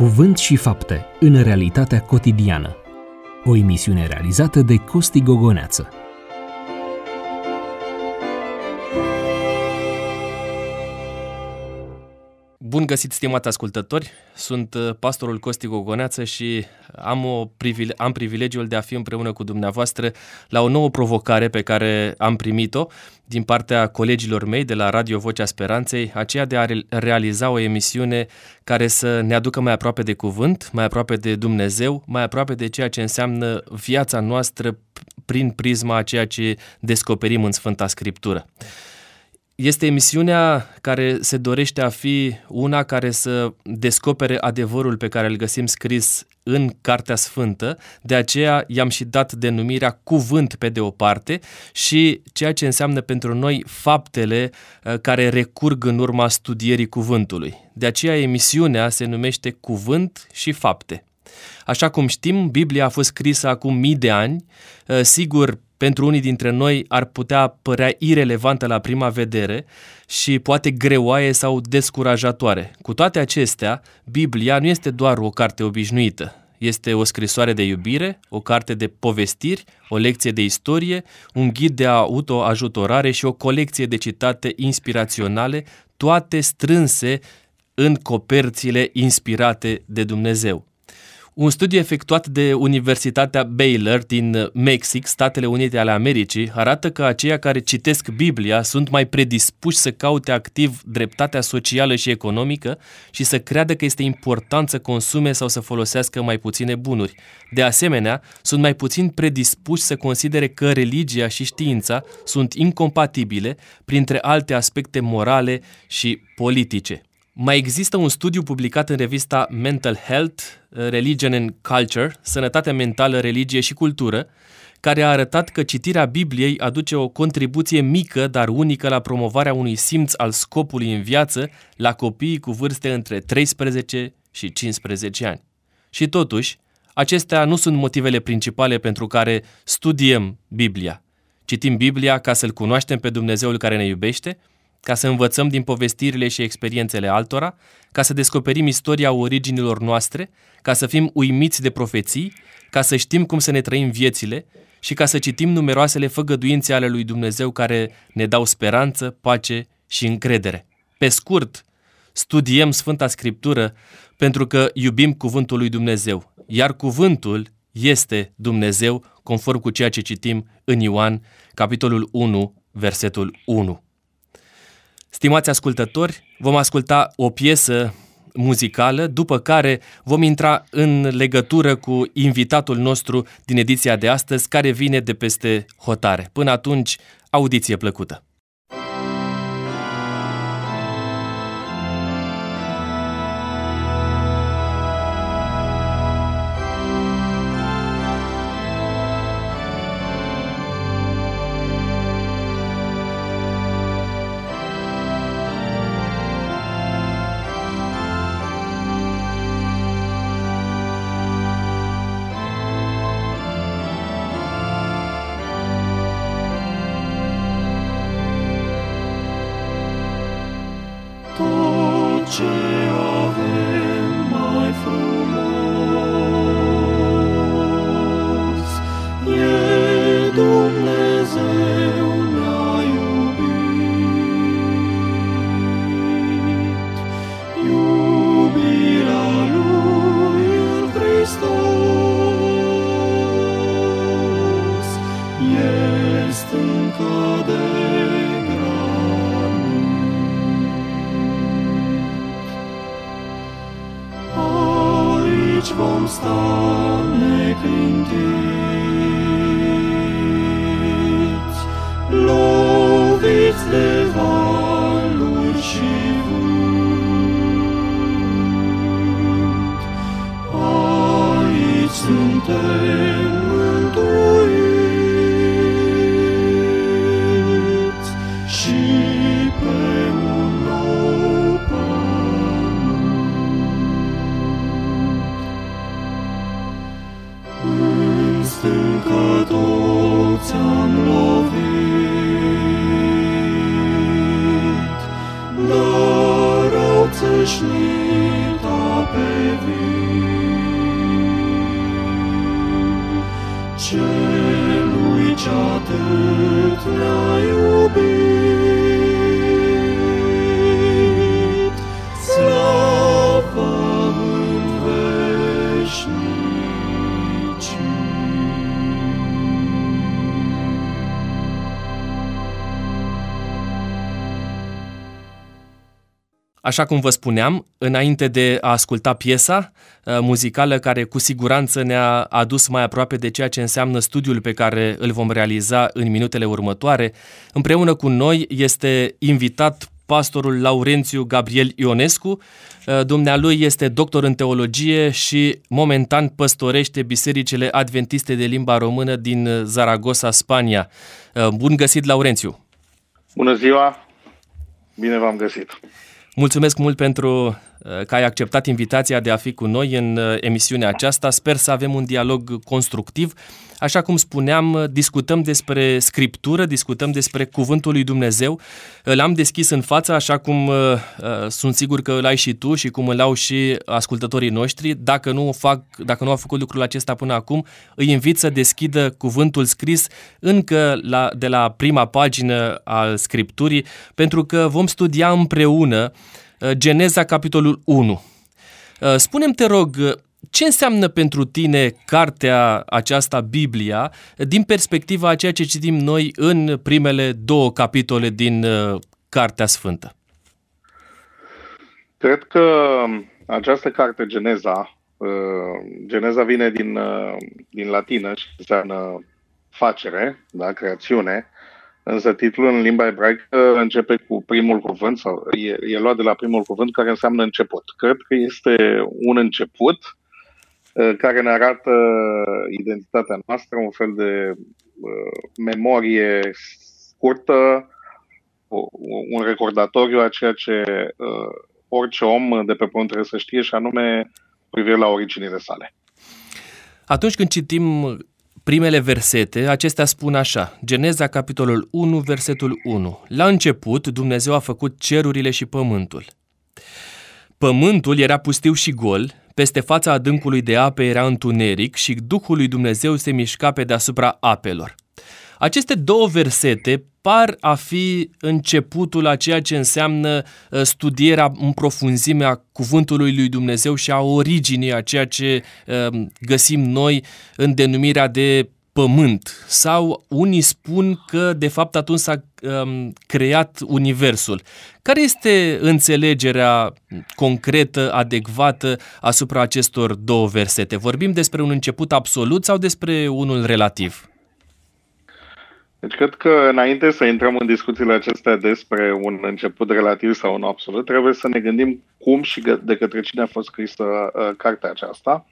Cuvânt și fapte în realitatea cotidiană. O emisiune realizată de Costi Gogoneață. Bun găsit, stimați ascultători! Sunt uh, pastorul Costi Gogoneață și am, o privile- am privilegiul de a fi împreună cu dumneavoastră la o nouă provocare pe care am primit-o din partea colegilor mei de la Radio Vocea Speranței, aceea de a re- realiza o emisiune care să ne aducă mai aproape de cuvânt, mai aproape de Dumnezeu, mai aproape de ceea ce înseamnă viața noastră prin prisma a ceea ce descoperim în Sfânta Scriptură. Este emisiunea care se dorește a fi una care să descopere adevărul pe care îl găsim scris în Cartea Sfântă, de aceea i-am și dat denumirea cuvânt pe de o parte și ceea ce înseamnă pentru noi faptele uh, care recurg în urma studierii cuvântului. De aceea emisiunea se numește Cuvânt și Fapte. Așa cum știm, Biblia a fost scrisă acum mii de ani, uh, sigur pentru unii dintre noi ar putea părea irelevantă la prima vedere și poate greoaie sau descurajatoare. Cu toate acestea, Biblia nu este doar o carte obișnuită. Este o scrisoare de iubire, o carte de povestiri, o lecție de istorie, un ghid de autoajutorare și o colecție de citate inspiraționale, toate strânse în coperțile inspirate de Dumnezeu. Un studiu efectuat de Universitatea Baylor din Mexic, Statele Unite ale Americii, arată că aceia care citesc Biblia sunt mai predispuși să caute activ dreptatea socială și economică și să creadă că este important să consume sau să folosească mai puține bunuri. De asemenea, sunt mai puțin predispuși să considere că religia și știința sunt incompatibile, printre alte aspecte morale și politice. Mai există un studiu publicat în revista Mental Health, Religion and Culture, Sănătate mentală, religie și cultură, care a arătat că citirea Bibliei aduce o contribuție mică, dar unică la promovarea unui simț al scopului în viață la copiii cu vârste între 13 și 15 ani. Și totuși, acestea nu sunt motivele principale pentru care studiem Biblia. Citim Biblia ca să-L cunoaștem pe Dumnezeul care ne iubește, ca să învățăm din povestirile și experiențele altora, ca să descoperim istoria originilor noastre, ca să fim uimiți de profeții, ca să știm cum să ne trăim viețile și ca să citim numeroasele făgăduințe ale lui Dumnezeu care ne dau speranță, pace și încredere. Pe scurt, studiem Sfânta Scriptură pentru că iubim cuvântul lui Dumnezeu, iar cuvântul este Dumnezeu, conform cu ceea ce citim în Ioan, capitolul 1, versetul 1. Stimați ascultători, vom asculta o piesă muzicală, după care vom intra în legătură cu invitatul nostru din ediția de astăzi, care vine de peste hotare. Până atunci, audiție plăcută! Așa cum vă spuneam, înainte de a asculta piesa uh, muzicală care cu siguranță ne-a adus mai aproape de ceea ce înseamnă studiul pe care îl vom realiza în minutele următoare, împreună cu noi este invitat pastorul Laurențiu Gabriel Ionescu. Uh, dumnealui este doctor în teologie și momentan păstorește bisericile adventiste de limba română din Zaragoza, Spania. Uh, bun găsit, Laurențiu! Bună ziua! Bine v-am găsit! Mulțumesc mult pentru uh, că ai acceptat invitația de a fi cu noi în uh, emisiunea aceasta. Sper să avem un dialog constructiv. Așa cum spuneam, uh, discutăm despre scriptură, discutăm despre Cuvântul lui Dumnezeu. L-am deschis în față, așa cum uh, sunt sigur că îl ai și tu și cum îl au și ascultătorii noștri. Dacă nu, fac, dacă nu au făcut lucrul acesta până acum, îi invit să deschidă cuvântul scris încă la, de la prima pagină al Scripturii, pentru că vom studia împreună Geneza, capitolul 1. Spunem te rog, ce înseamnă pentru tine cartea aceasta, Biblia, din perspectiva a ceea ce citim noi în primele două capitole din uh, Cartea Sfântă? Cred că această carte, Geneza, uh, Geneza vine din, uh, din latină și înseamnă facere, da, creațiune, însă titlul în limba ebraică începe cu primul cuvânt sau e, e luat de la primul cuvânt care înseamnă început. Cred că este un început Uh, care ne arată identitatea noastră, un fel de uh, memorie scurtă, un recordatoriu a ceea ce uh, orice om de pe pământ trebuie să știe și anume privire la originile sale. Atunci când citim primele versete, acestea spun așa, Geneza, capitolul 1, versetul 1. La început, Dumnezeu a făcut cerurile și pământul. Pământul era pustiu și gol, peste fața adâncului de ape era întuneric și Duhul lui Dumnezeu se mișca pe deasupra apelor. Aceste două versete par a fi începutul a ceea ce înseamnă uh, studierea în profunzime a cuvântului lui Dumnezeu și a originii a ceea ce uh, găsim noi în denumirea de pământ sau unii spun că de fapt atunci s-a um, creat universul. Care este înțelegerea concretă, adecvată asupra acestor două versete? Vorbim despre un început absolut sau despre unul relativ? Deci cred că înainte să intrăm în discuțiile acestea despre un început relativ sau un absolut, trebuie să ne gândim cum și de către cine a fost scrisă uh, cartea aceasta.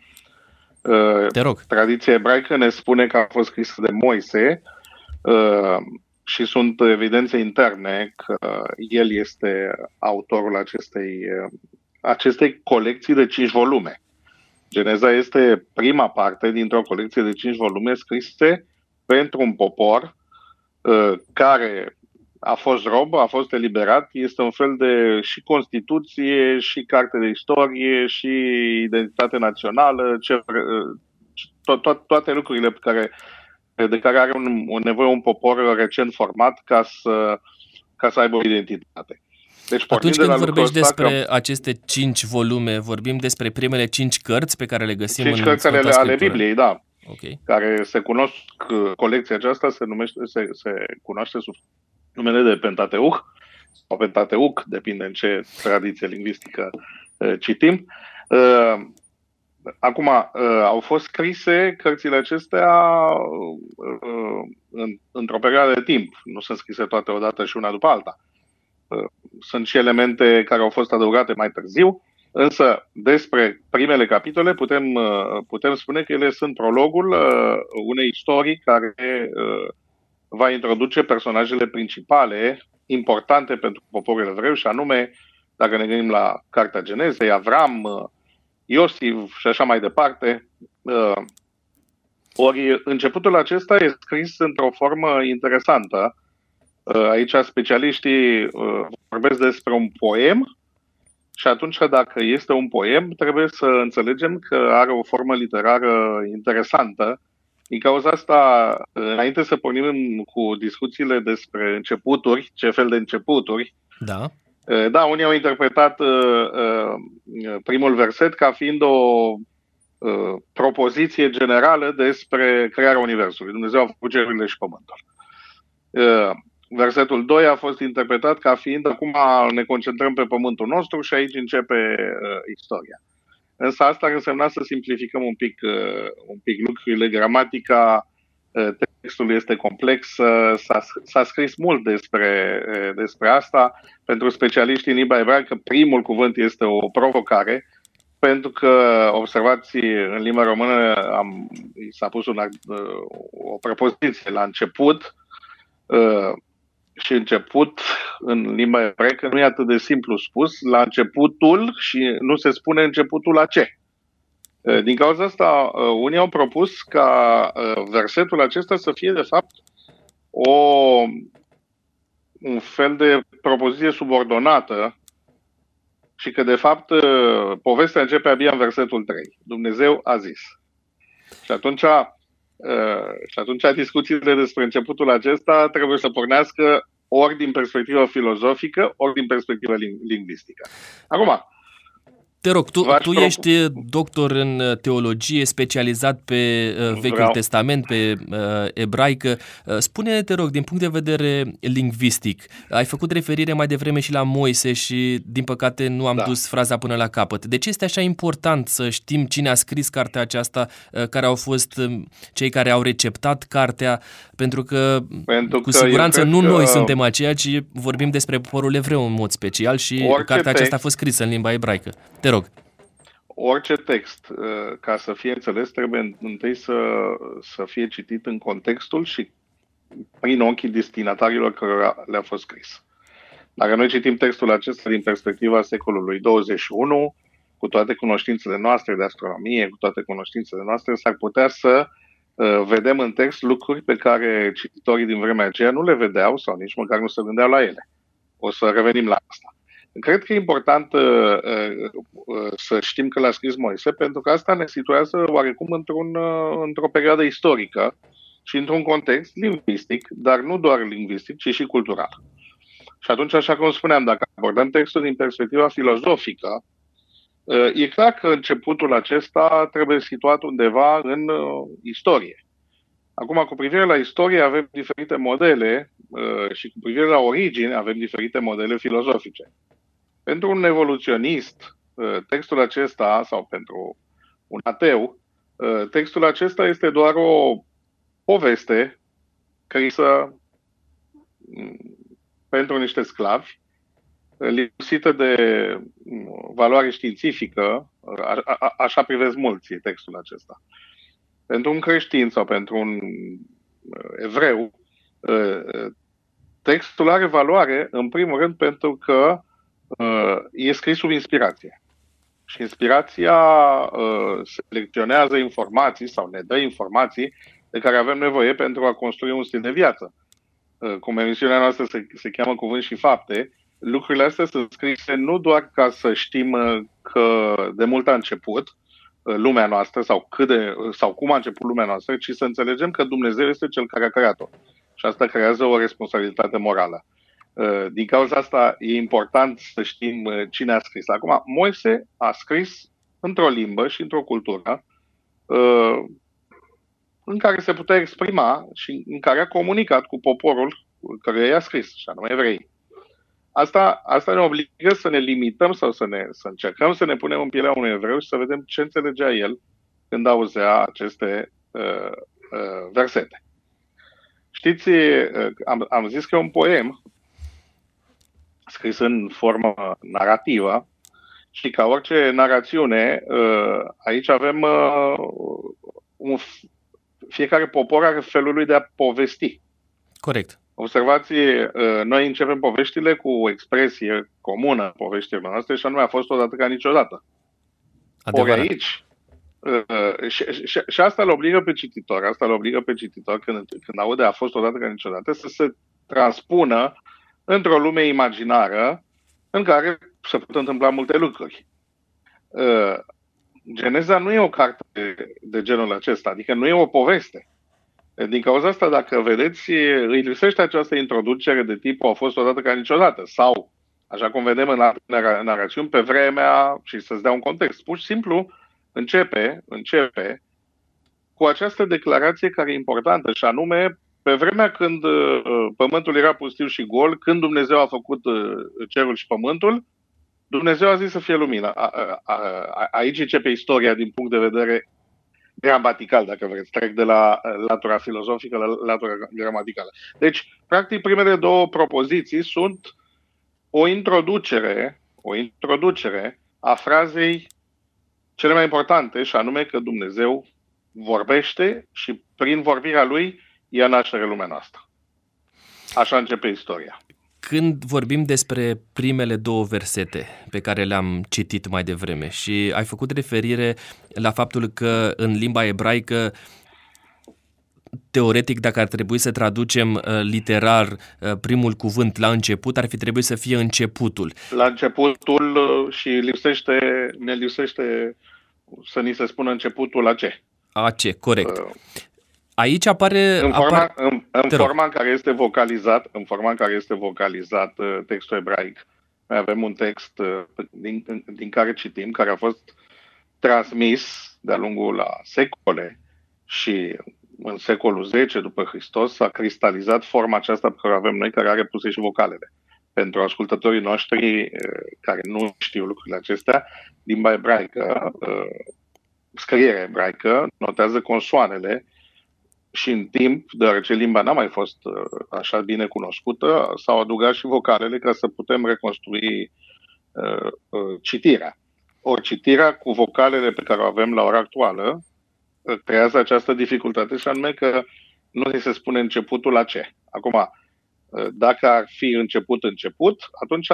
Uh, Te rog. Tradiția ebraică ne spune că a fost scrisă de Moise uh, și sunt evidențe interne că el este autorul acestei, uh, acestei colecții de cinci volume. Geneza este prima parte dintr-o colecție de cinci volume scrise pentru un popor care a fost rob, a fost eliberat, este un fel de și Constituție, și carte de istorie, și identitate națională, ce, to, to, toate lucrurile pe care, de care are un, un nevoie un popor recent format ca să, ca să aibă o identitate. Deci, Atunci când de vorbești despre că... aceste cinci volume, vorbim despre primele cinci cărți pe care le găsim cinci în cărți ale, ale Bibliei, da. Okay. Care se cunosc, colecția aceasta se numește, se, se cunoaște sub numele de Pentateuch sau Pentateuch, depinde în ce tradiție lingvistică uh, citim. Uh, acum, uh, au fost scrise cărțile acestea în, într-o perioadă de timp. Nu sunt scrise toate odată și una după alta. Sunt și elemente care au fost adăugate mai târziu, însă despre primele capitole putem, putem spune că ele sunt prologul unei istorii care va introduce personajele principale importante pentru poporul evreu și anume, dacă ne gândim la Cartea Genezei, Avram, Iosif și așa mai departe. Uh, ori începutul acesta e scris într-o formă interesantă. Uh, aici specialiștii uh, vorbesc despre un poem Și atunci, dacă este un poem, trebuie să înțelegem că are o formă literară interesantă. Din cauza asta, înainte să pornim cu discuțiile despre începuturi, ce fel de începuturi, Da. da, unii au interpretat uh, uh, primul verset ca fiind o uh, propoziție generală despre crearea Universului. Dumnezeu a făcut cerurile și pământul. Uh, versetul 2 a fost interpretat ca fiind acum ne concentrăm pe pământul nostru și aici începe uh, istoria. Însă asta ar însemna să simplificăm un pic, uh, un pic lucrurile. Gramatica uh, textul este complex, uh, s-a, s-a scris mult despre, uh, despre asta. Pentru specialiștii în limba ebraică, primul cuvânt este o provocare, pentru că, observați, în limba română am, i s-a pus un, act- uh, o prepoziție la început uh, și început în limba ebraică nu e atât de simplu spus, la începutul și nu se spune începutul la ce. Uh, Din cauza asta, uh, unii au propus ca uh, versetul acesta să fie, de fapt, o, un fel de propoziție subordonată și că, de fapt, uh, povestea începe abia în versetul 3. Dumnezeu a zis. Și atunci, uh, și atunci discuțiile despre începutul acesta trebuie să pornească ori din perspectivă filozofică, ori din perspectivă ling- lingvistică. Acum, Te rog, tu, V-aș tu pro- ești doctor în uh, teologie, specializat pe uh, Vechiul Vreau. Testament, pe uh, ebraică. Uh, Spune, te rog, din punct de vedere lingvistic, ai făcut referire mai devreme și la Moise și, din păcate, nu am Da. dus fraza până la capăt. De ce este așa important să știm cine a scris cartea aceasta, uh, care au fost uh, cei care au receptat cartea? Pentru că, Pentru cu că eu siguranță, cred nu că- noi suntem aceia, ci vorbim despre poporul evreu în mod special și Orice cartea aceasta a text- fost scrisă în limba ebraică. Te rog. Orice text, uh, ca să fie înțeles, trebuie întâi să, să fie citit în contextul și prin ochii destinatarilor care le-a fost scris. Dacă noi citim textul acesta din perspectiva secolului 21, cu toate cunoștințele noastre de astronomie, cu toate cunoștințele noastre, s-ar putea să uh, vedem în text lucruri pe care cititorii din vremea aceea nu le vedeau sau nici măcar nu se gândeau la ele. O să revenim la asta. Cred că e important uh, uh, uh, să știm că l-a scris Moise, pentru că asta ne situează oarecum într-un, uh, într-o perioadă istorică și într-un context lingvistic, dar nu doar lingvistic, ci și cultural. Și atunci, așa cum spuneam, dacă abordăm textul din perspectiva filozofică, uh, e clar că începutul acesta trebuie situat undeva în uh, istorie. Acum, cu privire la istorie, avem diferite modele uh, și cu privire la origine avem diferite modele filozofice. Pentru un evoluționist, uh, textul acesta, sau pentru un ateu, uh, textul acesta este doar o poveste scrisă mm, pentru niște sclavi, uh, lipsită de mm, valoare științifică, uh, a, a, așa privesc mulți textul acesta. Pentru un creștin sau pentru un uh, evreu, uh, textul are valoare, în primul rând, pentru că uh, e scris sub inspirație. Și inspirația uh, selecționează informații sau ne dă informații de care avem nevoie pentru a construi un stil de viață. Uh, cum emisiunea noastră se, se cheamă Cuvânt și Fapte, lucrurile astea sunt scrise nu doar ca să știm uh, că de mult a început uh, lumea noastră sau, cât de, sau cum a început lumea noastră, ci să înțelegem că Dumnezeu este cel care a creat-o. Și asta creează o responsabilitate morală. Uh, Din cauza asta e important să știm uh, cine a scris. Acum, Moise a scris într-o limbă și într-o cultură uh, în care se putea exprima și în care a comunicat cu poporul care i-a scris, și anume evrei. Asta, asta ne obligă să ne limităm sau să, ne, să încercăm să ne punem în pielea unui evreu și să vedem ce înțelegea el când auzea aceste uh, uh, versete. Știți, uh, am, am zis că e un poem scris în formă narrativă și ca orice narațiune, uh, aici avem uh, un, fiecare popor are felul lui de a povesti. Corect. Observați, uh, noi începem poveștile cu o expresie comună poveștile noastre și anume a fost odată ca niciodată. Ori Adevărat. aici, uh, și, și, și asta îl obligă pe cititor, asta îl obligă pe cititor când, când aude a fost odată ca niciodată să se transpună într-o lume imaginară în care se pot întâmpla multe lucruri. Uh, Geneza nu e o carte de genul acesta, adică nu e o poveste. Din cauza asta, dacă vedeți, îi lipsește această introducere de tip a fost odată ca niciodată sau, așa cum vedem în narațiuni, pe vremea și să-ți dea un context. Pur și simplu începe, începe cu această declarație care e importantă și anume pe vremea când uh, pământul era pustiu și gol, când Dumnezeu a făcut uh, cerul și pământul, Dumnezeu a zis să fie lumină. A, a, a, aici începe istoria din punct de vedere gramatical, dacă vreți. Trec de la latura filozofică la latura gramaticală. Deci, practic, primele două propoziții sunt o introducere, o introducere a frazei cele mai importante, și anume că Dumnezeu vorbește și prin vorbirea lui ia naștere lumea noastră. Așa începe istoria. Când vorbim despre primele două versete pe care le-am citit mai devreme și ai făcut referire la faptul că în limba ebraică teoretic, dacă ar trebui să traducem uh, literar uh, primul cuvânt la început, ar fi trebuit să fie începutul. La începutul uh, și lipsește, ne lipsește să ni se spună începutul la ce. A ce, corect. Uh, Aici apare... În forma, apar... în, în forma în care este vocalizat, în forma în care este vocalizat uh, textul ebraic, noi avem un text uh, din, din care citim, care a fost transmis de-a lungul la secole și în secolul 10 după Hristos s-a cristalizat forma aceasta pe care o avem noi, care are puse și vocalele. Pentru ascultătorii noștri uh, care nu știu lucrurile acestea, limba ebraică, scrierea ebraică, notează consoanele și în timp, deoarece limba n-a mai fost uh, așa bine cunoscută, s-au adăugat și vocalele ca să putem reconstrui uh, uh, citirea. Ori citirea cu vocalele pe care o avem la ora actuală uh, creează această dificultate și anume că nu se spune începutul la ce. Acum, uh, dacă ar fi început început, atunci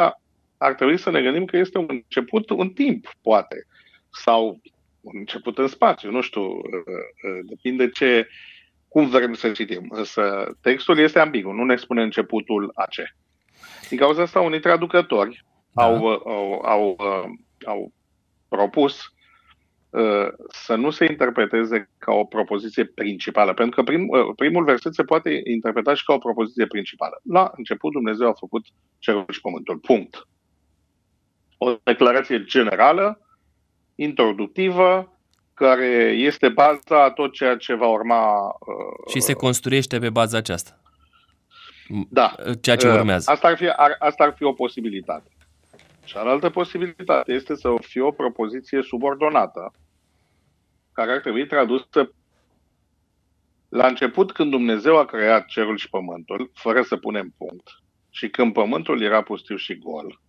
ar trebui să ne gândim că este un început în timp, poate, sau un început în spațiu, nu știu, uh, depinde ce, cum vrem să citim. Însă textul este ambigu, nu ne spune începutul a ce. Din cauza asta, unii traducători da. au, au, au, au propus uh, să nu se interpreteze ca o propoziție principală, pentru că prim, uh, primul verset se poate interpreta și ca o propoziție principală. La început Dumnezeu a făcut cerul și pământul. Punct. O declarație generală, introductivă, care este baza a tot ceea ce va urma. Uh, și se construiește pe baza aceasta. Da. Ceea ce uh, urmează. Asta ar fi, ar, asta ar fi o posibilitate. Cealaltă posibilitate este să fie o propoziție subordonată, care ar trebui tradusă la început când Dumnezeu a creat cerul și pământul, fără să punem punct, și când pământul era pustiu și gol,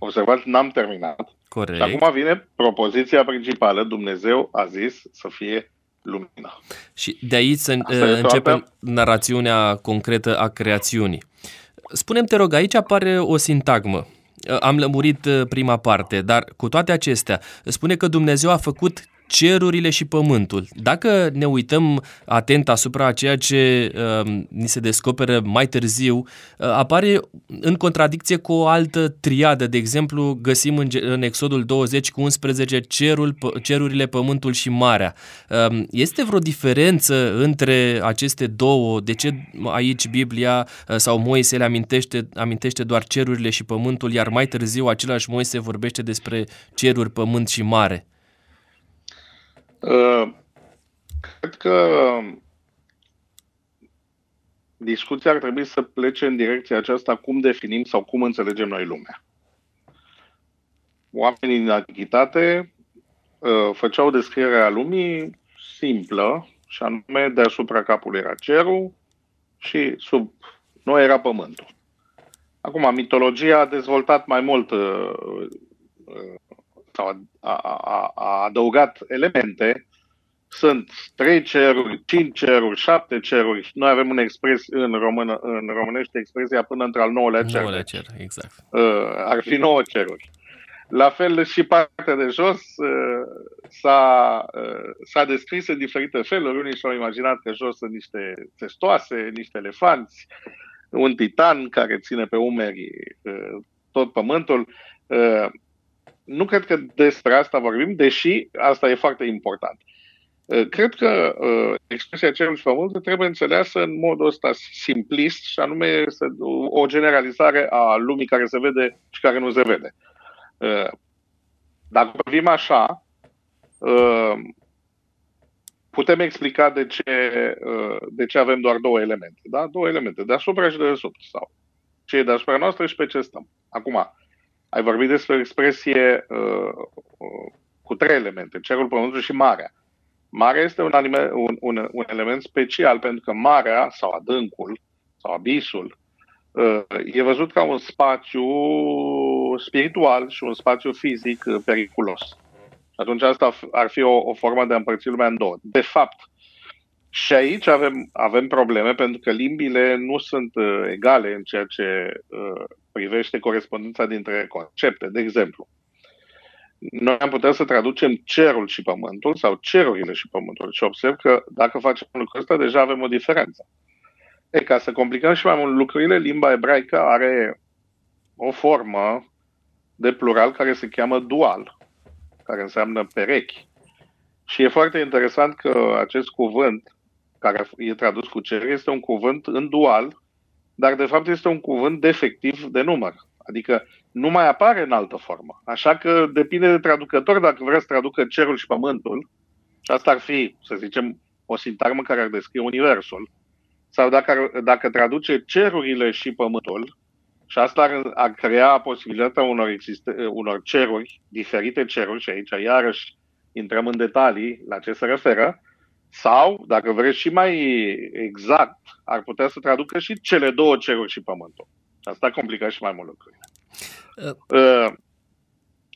observați, n-am terminat, Corect. Și acum vine propoziția principală. Dumnezeu a zis să fie lumină. Și de aici să Asta începem toată... narațiunea concretă a creațiunii. Spunem te rog, aici apare o sintagmă. Am lămurit uh, prima parte, dar cu toate acestea, spune că Dumnezeu a făcut cerurile și pământul. Dacă ne uităm atent asupra a ceea ce uh, ni se descoperă mai târziu, uh, apare în contradicție cu o altă triadă. De exemplu, găsim în, în Exodul 20 cu 11 cerul, cerurile, pământul și marea. Uh, este vreo diferență între aceste două? De ce aici Biblia uh, sau Moise le amintește, amintește doar cerurile și pământul, iar mai târziu același Moise vorbește despre ceruri, pământ și mare? Uh, cred că discuția ar trebui să plece în direcția aceasta cum definim sau cum înțelegem noi lumea. Oamenii din antichitate uh, făceau descrierea lumii simplă, și anume deasupra capului era cerul și sub noi era pământul. Acum, mitologia a dezvoltat mai mult uh, sau a, a, a adăugat elemente. Sunt trei ceruri, cinci ceruri, șapte ceruri. Noi avem un expres în, română, în românește expresia până între al nouălea cer. Nouălea cer, exact. Uh, ar fi nouă ceruri. La fel și partea de jos uh, s-a, uh, s-a descris în diferite feluri. Unii și-au imaginat că jos sunt niște testoase, niște elefanți, un titan care ține pe umeri uh, tot pământul. Uh, nu cred că despre asta vorbim, deși asta e foarte important. Uh, cred că uh, expresia cerul și pământul trebuie înțeleasă în modul ăsta simplist și anume o generalizare a lumii care se vede și care nu se vede. Uh, dacă vorbim așa, putem explica de ce, de ce avem doar două elemente. Da? Două elemente, deasupra și de desubt. Sau ce e deasupra noastră și pe ce stăm. Acum, ai vorbit despre o expresie uh, uh, cu trei elemente, cerul, pământul și marea. Marea este un, anime, un, un, un element special pentru că marea sau adâncul sau abisul uh, e văzut ca un spațiu spiritual și un spațiu fizic uh, periculos. Atunci asta ar fi o, o formă de a împărți lumea în două. De fapt, și aici avem, avem probleme pentru că limbile nu sunt uh, egale în ceea ce uh, privește corespondența dintre concepte. De exemplu, noi am putea să traducem cerul și pământul sau cerurile și pământul și observ că dacă facem lucrul ăsta, deja avem o diferență. E, ca să complicăm și mai mult lucrurile, limba ebraică are o formă de plural care se cheamă dual, care înseamnă perechi. Și e foarte interesant că acest cuvânt, care e tradus cu cer, este un cuvânt în dual, dar de fapt este un cuvânt defectiv de număr. Adică nu mai apare în altă formă. Așa că depinde de traducător dacă vrea să traducă cerul și pământul, și asta ar fi, să zicem, o sintagmă care ar descrie universul, sau dacă, dacă traduce cerurile și pământul, și asta ar, ar crea posibilitatea unor, existe, unor ceruri, diferite ceruri, și aici iarăși intrăm în detalii la ce se referă, sau, dacă vreți și mai exact, ar putea să traducă și cele două ceruri și pământul. Asta complică și mai mult lucrurile. Uh.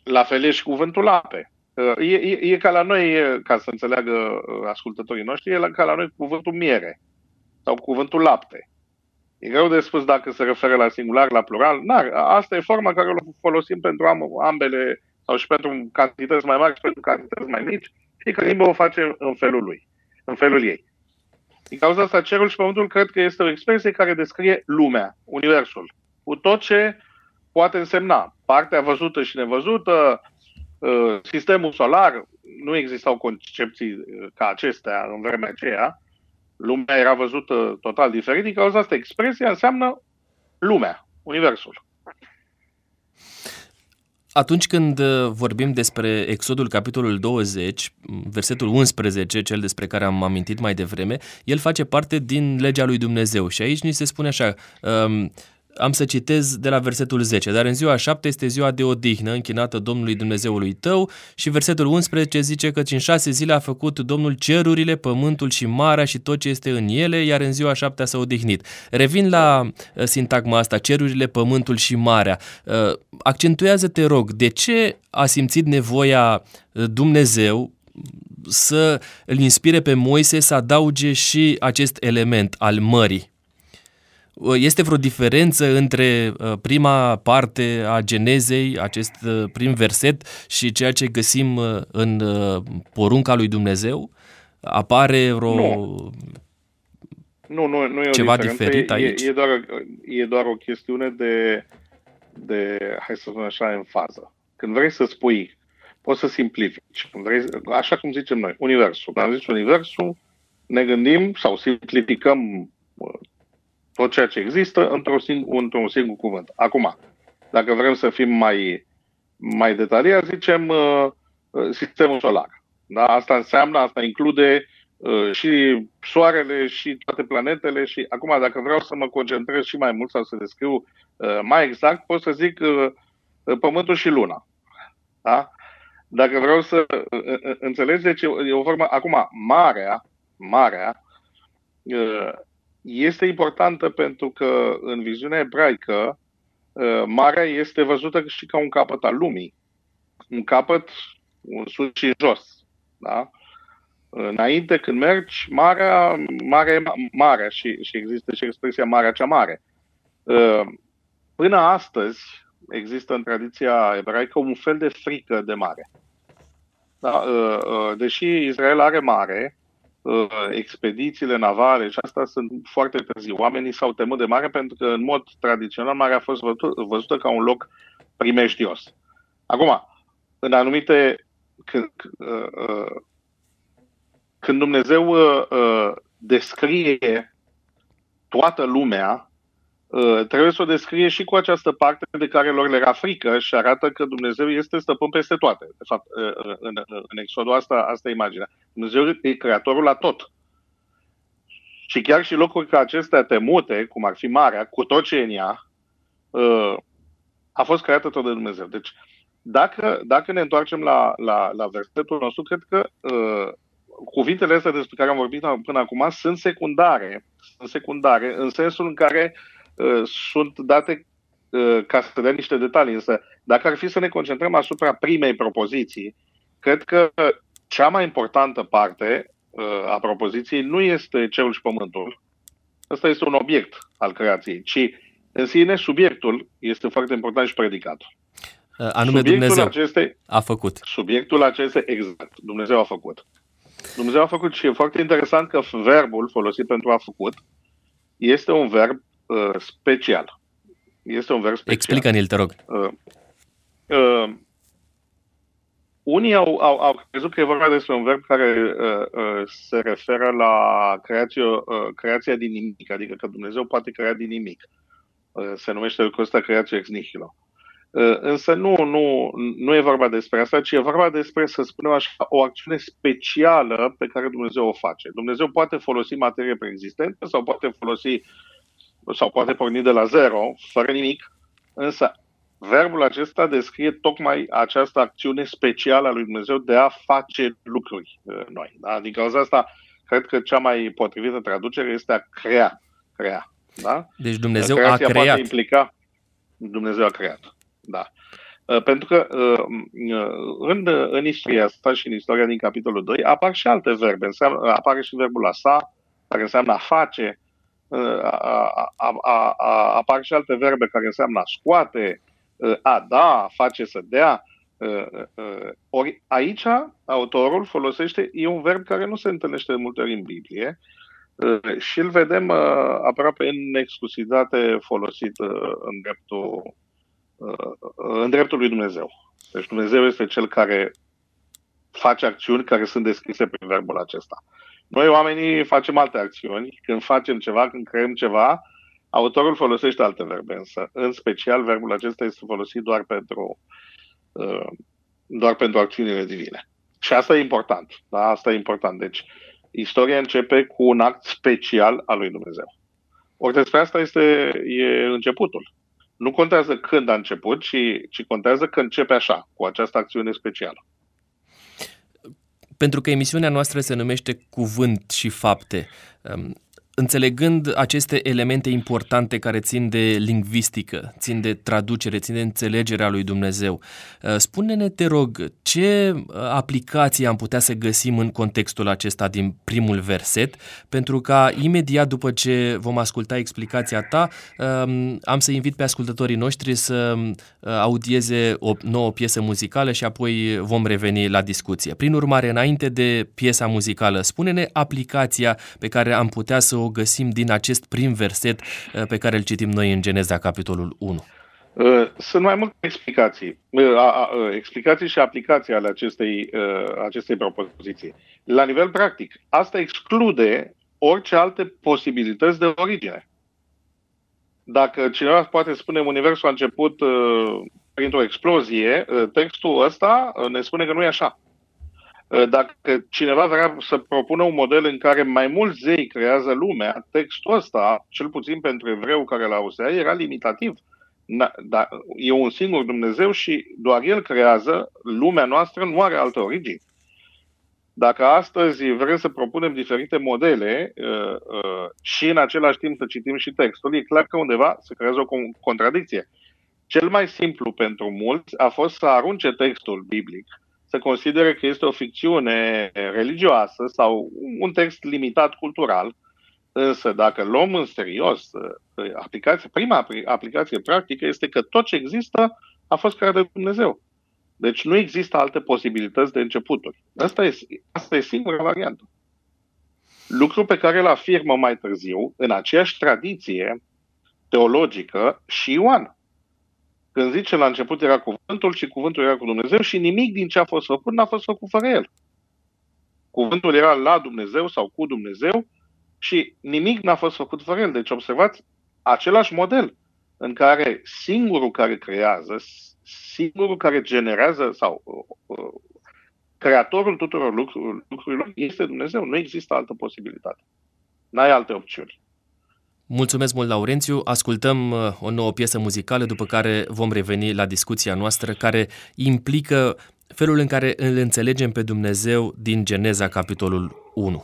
La fel e și cuvântul ape. Uh, e, e, e ca la noi, ca să înțeleagă uh, ascultătorii noștri, e ca la noi cuvântul miere sau cuvântul lapte. E greu de spus dacă se referă la singular, la plural. N-ar. Asta e forma care o folosim pentru ambele sau și pentru cantități mai mari și pentru cantități mai mici. Fiecare limbă o face în felul lui, în felul ei. Din cauza asta, cerul și pământul cred că este o expresie care descrie lumea, universul, cu tot ce poate însemna partea văzută și nevăzută, uh, sistemul solar, nu existau concepții uh, ca acestea în vremea aceea, lumea era văzută total diferit, din cauza asta expresia înseamnă lumea, universul. Atunci când uh, vorbim despre Exodul capitolul 20, versetul 11, cel despre care am amintit mai devreme, el face parte din legea lui Dumnezeu. Și aici ni se spune așa, um, am să citez de la versetul 10. Dar în ziua 7 este ziua de odihnă închinată Domnului Dumnezeului tău și versetul 11 zice că în șase zile a făcut Domnul cerurile, pământul și marea și tot ce este în ele, iar în ziua 7 s-a odihnit. Revin la uh, sintagma asta, cerurile, pământul și marea. Uh, accentuează-te rog, de ce a simțit nevoia uh, Dumnezeu să îl inspire pe Moise să adauge și acest element al mării? Uh, este vreo diferență între uh, prima parte a genezei, acest uh, prim verset, și ceea ce găsim în porunca lui Dumnezeu? Apare vreo... Nu. Nu, nu, nu e ceva o diferit aici? E, e, doar, e doar o chestiune de, de, hai să spun așa, în fază. Când vrei să spui, poți să simplifici. Când vrei, așa cum zicem noi, universul. Când am zis universul, ne gândim sau simplificăm tot ceea ce există într-un singur, într-un singur cuvânt. Acum, dacă vrem să fim mai, mai detaliați, zicem uh, uh, sistemul solar. Da? Asta înseamnă, asta include uh, și soarele și toate planetele și acum dacă vreau să mă concentrez și mai mult sau să descriu uh, mai exact, pot să zic uh, uh Pământul și Luna. Da? Dacă vreau să uh, uh înțelegeți, e o formă, acum, marea, marea, uh, este importantă pentru că în viziunea ebraică uh, marea este văzută și ca un capăt al lumii. Un capăt, un sus și jos. Da? Înainte, când mergi, marea, marea e marea și, și există și expresia marea cea mare. Uh, până astăzi există în tradiția ebraică un fel de frică de mare. Da? Uh, deși Israel are mare, uh, expedițiile navale și asta sunt foarte târziu. Oamenii s-au temut de mare pentru că, în mod tradițional, marea a fost văzută ca un loc primejdios. Acum, în anumite. Când, uh, când Dumnezeu descrie toată lumea, Uh, trebuie să o descrie și cu această parte de care lor le era frică și arată că Dumnezeu este stăpân peste toate. De fapt, uh, uh, în, în Exodul asta, asta e imaginea. Dumnezeu e creatorul la tot. Și chiar și locuri ca acestea temute, cum ar fi marea, cu tot ce e în ea, a fost creată tot de Dumnezeu. Deci, dacă, dacă ne întoarcem la, la, la versetul nostru, cred că uh, cuvintele astea despre care am vorbit până acum sunt secundare. Sunt secundare în sensul în care uh, Uh, sunt date uh, ca să dea niște detalii, însă dacă ar fi să ne concentrăm asupra primei propoziții, cred că cea mai importantă parte uh, a propoziției nu este cerul și pământul, ăsta este un obiect al creației, ci în sine subiectul este foarte important și predicatul. Anume subiectul Dumnezeu acestei, a făcut. Subiectul acestei, exact, Dumnezeu a făcut. Dumnezeu a făcut și e foarte interesant că verbul folosit pentru a făcut este un verb uh, special. Este un verb special. Explică-ne-l, te rog. Uh, uh, unii au, au, au crezut că e vorba despre un verb care uh, uh, se referă la creație, uh, creația din nimic, adică că Dumnezeu poate crea din nimic. Uh, se numește lucrul ăsta creație ex nihilo. Uh, însă nu, nu, nu e vorba despre asta, ci e vorba despre, să spunem așa, o acțiune specială pe care Dumnezeu o face. Dumnezeu poate folosi materie preexistentă sau poate folosi sau poate porni de la zero, fără nimic, însă verbul acesta descrie tocmai această acțiune specială a lui Dumnezeu de a face lucruri uh, noi. Da? Din cauza asta, cred că cea mai potrivită traducere este a crea. crea da? Deci Dumnezeu Creația a creat. Poate implica Dumnezeu a creat. Da. Uh, pentru că uh, în, în istoria asta și în istoria din capitolul 2 apar și alte verbe. Înseamnă, apare și verbul sa, care înseamnă a face, a, a, a, apar și alte verbe care înseamnă a scoate, a da, a face să dea. Ori aici autorul folosește, e un verb care nu se întâlnește de multe ori în Biblie și îl vedem aproape în exclusivitate folosit în dreptul, în dreptul lui Dumnezeu. Deci Dumnezeu este cel care face acțiuni care sunt descrise prin verbul acesta. Noi, oamenii, facem alte acțiuni. Când facem ceva, când creăm ceva, autorul folosește alte verbe, însă, în special, verbul acesta este folosit doar pentru, uh, doar pentru acțiunile divine. Și asta e important. Da? Asta e important. Deci, istoria începe cu un act special al lui Dumnezeu. Ori despre asta este e începutul. Nu contează când a început, ci, ci contează că începe așa, cu această acțiune specială pentru că emisiunea noastră se numește Cuvânt și Fapte. Înțelegând aceste elemente importante care țin de lingvistică, țin de traducere, țin de înțelegerea lui Dumnezeu, uh, spune-ne, te rog, ce uh, aplicații am putea să găsim în contextul acesta din primul verset, pentru ca imediat după ce vom asculta explicația ta, um, am să invit pe ascultătorii noștri să uh, audieze o nouă piesă muzicală și apoi vom reveni la discuție. Prin urmare, înainte de piesa muzicală, spune-ne aplicația pe care am putea să o găsim din acest prim verset uh, pe care îl citim noi în Geneza, capitolul 1? Uh, sunt mai multe explicații, uh, explicații și aplicații ale acestei, acestei propoziții. La nivel practic, asta exclude orice alte posibilități de origine. Dacă cineva poate spune Universul a început printr-o explozie, textul ăsta ne spune că nu e așa. Uh, dacă cineva vrea să propună un model în care mai mulți zei creează lumea, textul ăsta, cel puțin pentru evreu care l-a auzea, era limitativ. Da, e un singur Dumnezeu și doar El creează, lumea noastră nu are altă origini. Dacă astăzi vrem să propunem diferite modele uh, uh, și în același timp să citim și textul, e clar că undeva se creează o contradicție. Cel mai simplu pentru mulți a fost să arunce textul biblic se consideră că este o ficțiune religioasă sau un text limitat cultural, însă dacă luăm în serios uh, aplicația, prima aplicație practică este că tot ce există a fost creat de Dumnezeu. Deci nu există alte posibilități de începuturi. Asta e, asta e singura variantă. Lucru pe care îl afirmă mai târziu, în aceeași tradiție teologică, și Ioan. Când zice la început era cuvântul și cuvântul era cu Dumnezeu și nimic din ce a fost făcut n-a fost făcut fără el. Cuvântul era la Dumnezeu sau cu Dumnezeu și nimic n-a fost făcut fără el. Deci observați același model în care singurul care creează, singurul care generează sau uh, uh, creatorul tuturor lucrurilor este Dumnezeu. Nu există altă posibilitate. N-ai alte opțiuni. Mulțumesc mult, Laurențiu. Ascultăm uh, o nouă piesă muzicală, după care vom reveni la discuția noastră, care implică felul în care îl înțelegem pe Dumnezeu din Geneza, capitolul 1.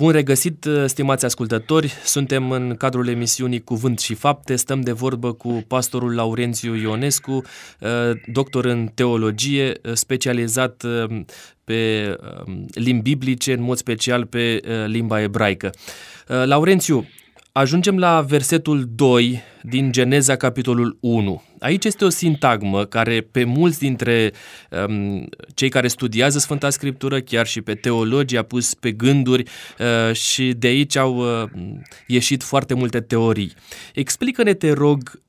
Bun regăsit, stimați ascultători! Suntem în cadrul emisiunii Cuvânt și Fapte. Stăm de vorbă cu pastorul Laurențiu Ionescu, doctor în teologie, specializat pe limbi biblice, în mod special pe limba ebraică. Laurențiu, Ajungem la versetul 2 din Geneza, capitolul 1. Aici este o sintagmă care pe mulți dintre um, cei care studiază Sfânta Scriptură, chiar și pe teologi, a pus pe gânduri uh, și de aici au uh, ieșit foarte multe teorii. Explică-ne, te rog,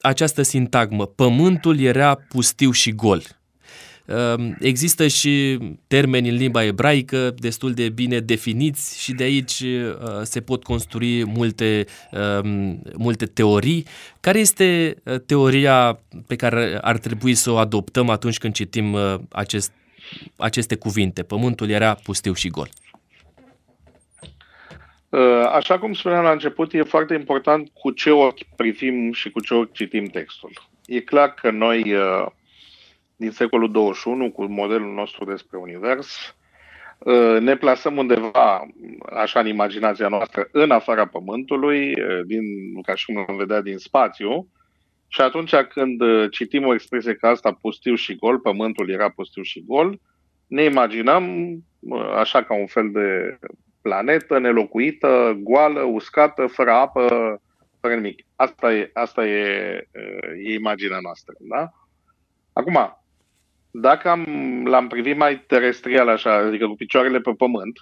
această sintagmă. Pământul era pustiu și gol. Ehm, există și termeni în limba ebraică destul de bine definiți și de aici uh, se pot construi multe, ehm, multe teorii. Care este uh, teoria pe care ar trebui să o adoptăm atunci când citim uh, acest, aceste cuvinte? Pământul era pustiu și gol. Așa cum spuneam la început, e foarte important cu ce ochi privim și cu ce ochi citim textul. E clar că noi din secolul 21 cu modelul nostru despre univers, uh, ne plasăm undeva, așa în imaginația noastră, în afara Pământului, uh, din, ca și cum am vedea din spațiu, și atunci când uh, citim o expresie ca asta, pustiu și gol, Pământul era pustiu și gol, ne imaginăm așa ca un fel de planetă nelocuită, goală, uscată, fără apă, fără nimic. Asta e, asta e, e imaginea noastră. Da? Acum, dacă am, l-am privit mai terestrial așa, adică cu picioarele pe pământ,